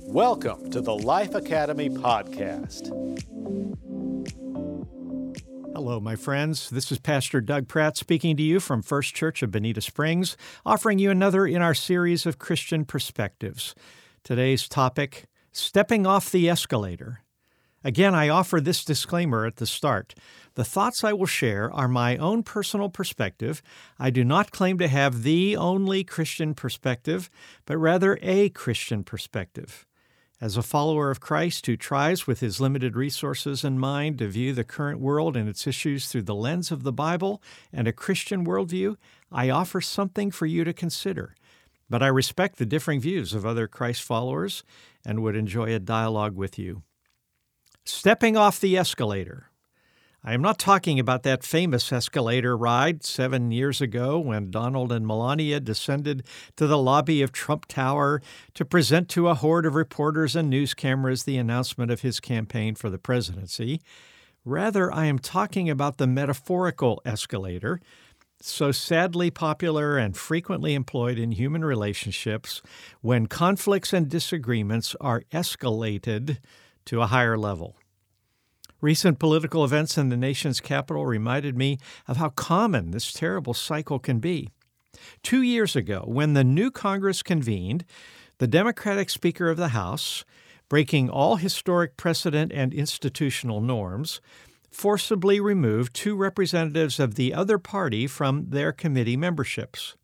Welcome to the Life Academy Podcast. Hello, my friends. This is Pastor Doug Pratt speaking to you from First Church of Bonita Springs, offering you another in our series of Christian perspectives. Today's topic Stepping Off the Escalator. Again, I offer this disclaimer at the start. The thoughts I will share are my own personal perspective. I do not claim to have the only Christian perspective, but rather a Christian perspective. As a follower of Christ who tries with his limited resources in mind to view the current world and its issues through the lens of the Bible and a Christian worldview, I offer something for you to consider. But I respect the differing views of other Christ followers and would enjoy a dialogue with you. Stepping off the escalator. I am not talking about that famous escalator ride seven years ago when Donald and Melania descended to the lobby of Trump Tower to present to a horde of reporters and news cameras the announcement of his campaign for the presidency. Rather, I am talking about the metaphorical escalator, so sadly popular and frequently employed in human relationships when conflicts and disagreements are escalated to a higher level. Recent political events in the nation's capital reminded me of how common this terrible cycle can be. Two years ago, when the new Congress convened, the Democratic Speaker of the House, breaking all historic precedent and institutional norms, forcibly removed two representatives of the other party from their committee memberships.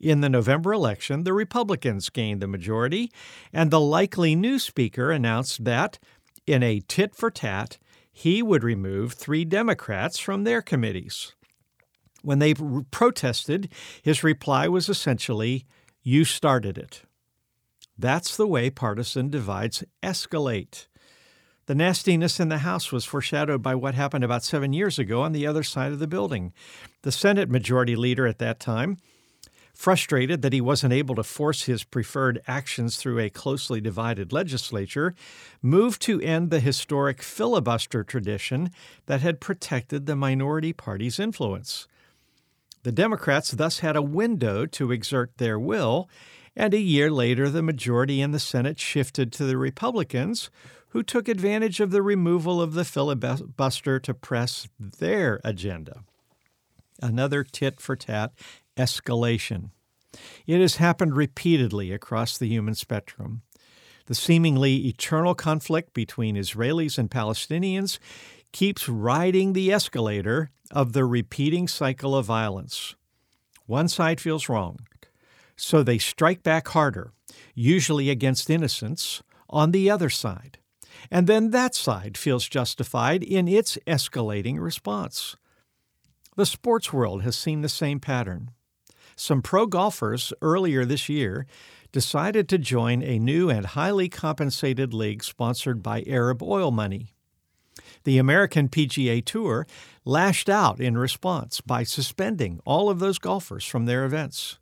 In the November election, the Republicans gained the majority, and the likely new Speaker announced that, in a tit for tat, he would remove three Democrats from their committees. When they protested, his reply was essentially, You started it. That's the way partisan divides escalate. The nastiness in the House was foreshadowed by what happened about seven years ago on the other side of the building. The Senate Majority Leader at that time Frustrated that he wasn't able to force his preferred actions through a closely divided legislature, moved to end the historic filibuster tradition that had protected the minority party's influence. The Democrats thus had a window to exert their will, and a year later the majority in the Senate shifted to the Republicans, who took advantage of the removal of the filibuster to press their agenda. Another tit for tat escalation. It has happened repeatedly across the human spectrum. The seemingly eternal conflict between Israelis and Palestinians keeps riding the escalator of the repeating cycle of violence. One side feels wrong, so they strike back harder, usually against innocents, on the other side. And then that side feels justified in its escalating response. The sports world has seen the same pattern some pro golfers earlier this year decided to join a new and highly compensated league sponsored by Arab oil money. The American PGA Tour lashed out in response by suspending all of those golfers from their events.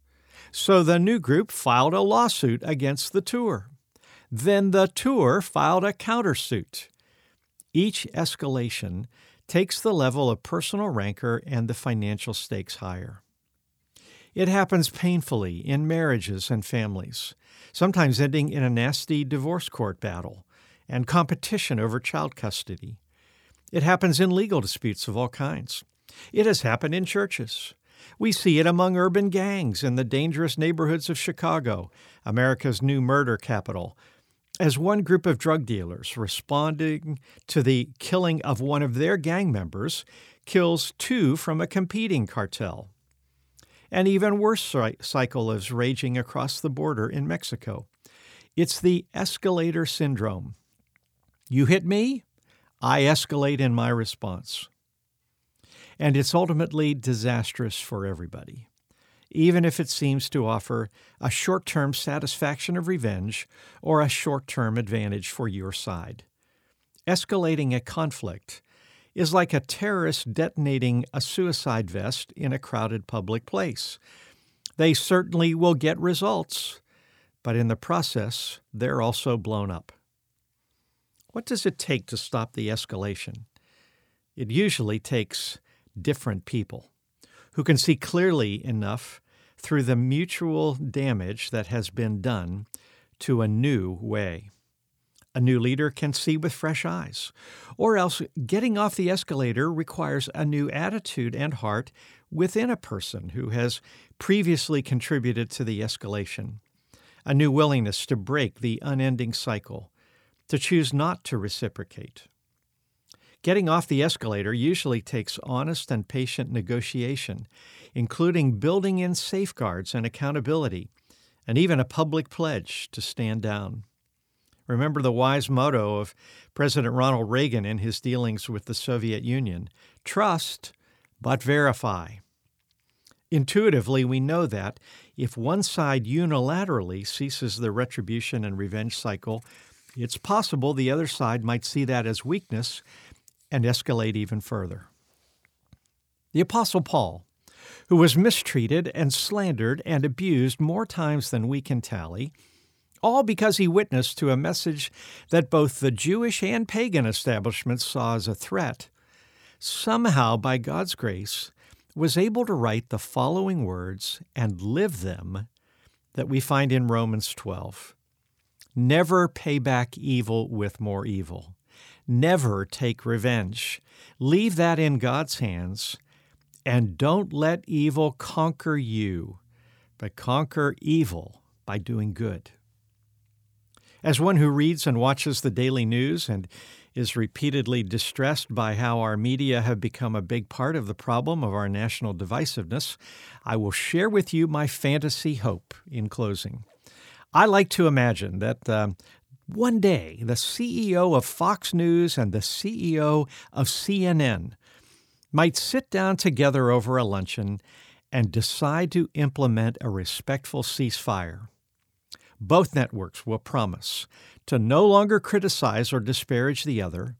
So the new group filed a lawsuit against the tour. Then the tour filed a countersuit. Each escalation takes the level of personal rancor and the financial stakes higher. It happens painfully in marriages and families, sometimes ending in a nasty divorce court battle and competition over child custody. It happens in legal disputes of all kinds. It has happened in churches. We see it among urban gangs in the dangerous neighborhoods of Chicago, America's new murder capital, as one group of drug dealers responding to the killing of one of their gang members kills two from a competing cartel. An even worse cycle is raging across the border in Mexico. It's the escalator syndrome. You hit me, I escalate in my response. And it's ultimately disastrous for everybody, even if it seems to offer a short term satisfaction of revenge or a short term advantage for your side. Escalating a conflict is like a terrorist detonating a suicide vest in a crowded public place. They certainly will get results, but in the process, they're also blown up. What does it take to stop the escalation? It usually takes different people who can see clearly enough through the mutual damage that has been done to a new way. A new leader can see with fresh eyes, or else getting off the escalator requires a new attitude and heart within a person who has previously contributed to the escalation, a new willingness to break the unending cycle, to choose not to reciprocate. Getting off the escalator usually takes honest and patient negotiation, including building in safeguards and accountability, and even a public pledge to stand down. Remember the wise motto of President Ronald Reagan in his dealings with the Soviet Union trust, but verify. Intuitively, we know that if one side unilaterally ceases the retribution and revenge cycle, it's possible the other side might see that as weakness and escalate even further. The Apostle Paul, who was mistreated and slandered and abused more times than we can tally, all because he witnessed to a message that both the Jewish and pagan establishments saw as a threat, somehow, by God's grace, was able to write the following words and live them that we find in Romans 12 Never pay back evil with more evil. Never take revenge. Leave that in God's hands. And don't let evil conquer you, but conquer evil by doing good. As one who reads and watches the daily news and is repeatedly distressed by how our media have become a big part of the problem of our national divisiveness, I will share with you my fantasy hope in closing. I like to imagine that uh, one day the CEO of Fox News and the CEO of CNN might sit down together over a luncheon and decide to implement a respectful ceasefire. Both networks will promise to no longer criticize or disparage the other,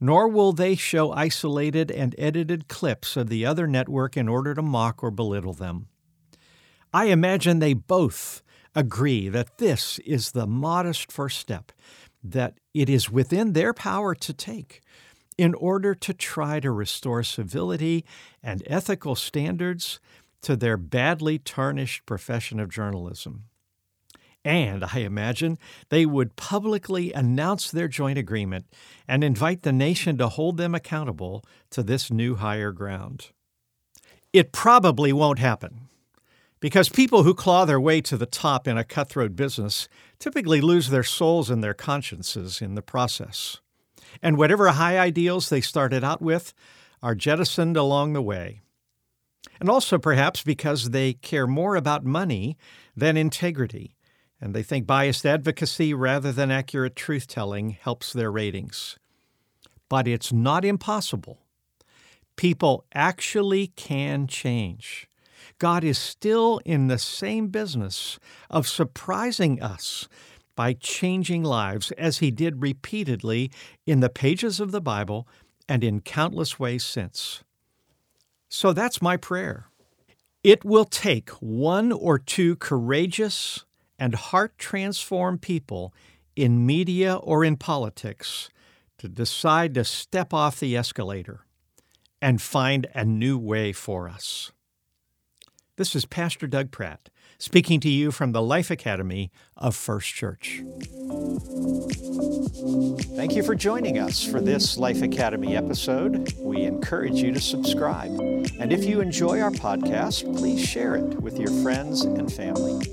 nor will they show isolated and edited clips of the other network in order to mock or belittle them. I imagine they both agree that this is the modest first step that it is within their power to take in order to try to restore civility and ethical standards to their badly tarnished profession of journalism. And I imagine they would publicly announce their joint agreement and invite the nation to hold them accountable to this new higher ground. It probably won't happen because people who claw their way to the top in a cutthroat business typically lose their souls and their consciences in the process. And whatever high ideals they started out with are jettisoned along the way. And also, perhaps, because they care more about money than integrity and they think biased advocacy rather than accurate truth telling helps their ratings. But it's not impossible. People actually can change. God is still in the same business of surprising us by changing lives as he did repeatedly in the pages of the Bible and in countless ways since. So that's my prayer. It will take one or two courageous, and heart transform people in media or in politics to decide to step off the escalator and find a new way for us. This is Pastor Doug Pratt speaking to you from the Life Academy of First Church. Thank you for joining us for this Life Academy episode. We encourage you to subscribe. And if you enjoy our podcast, please share it with your friends and family.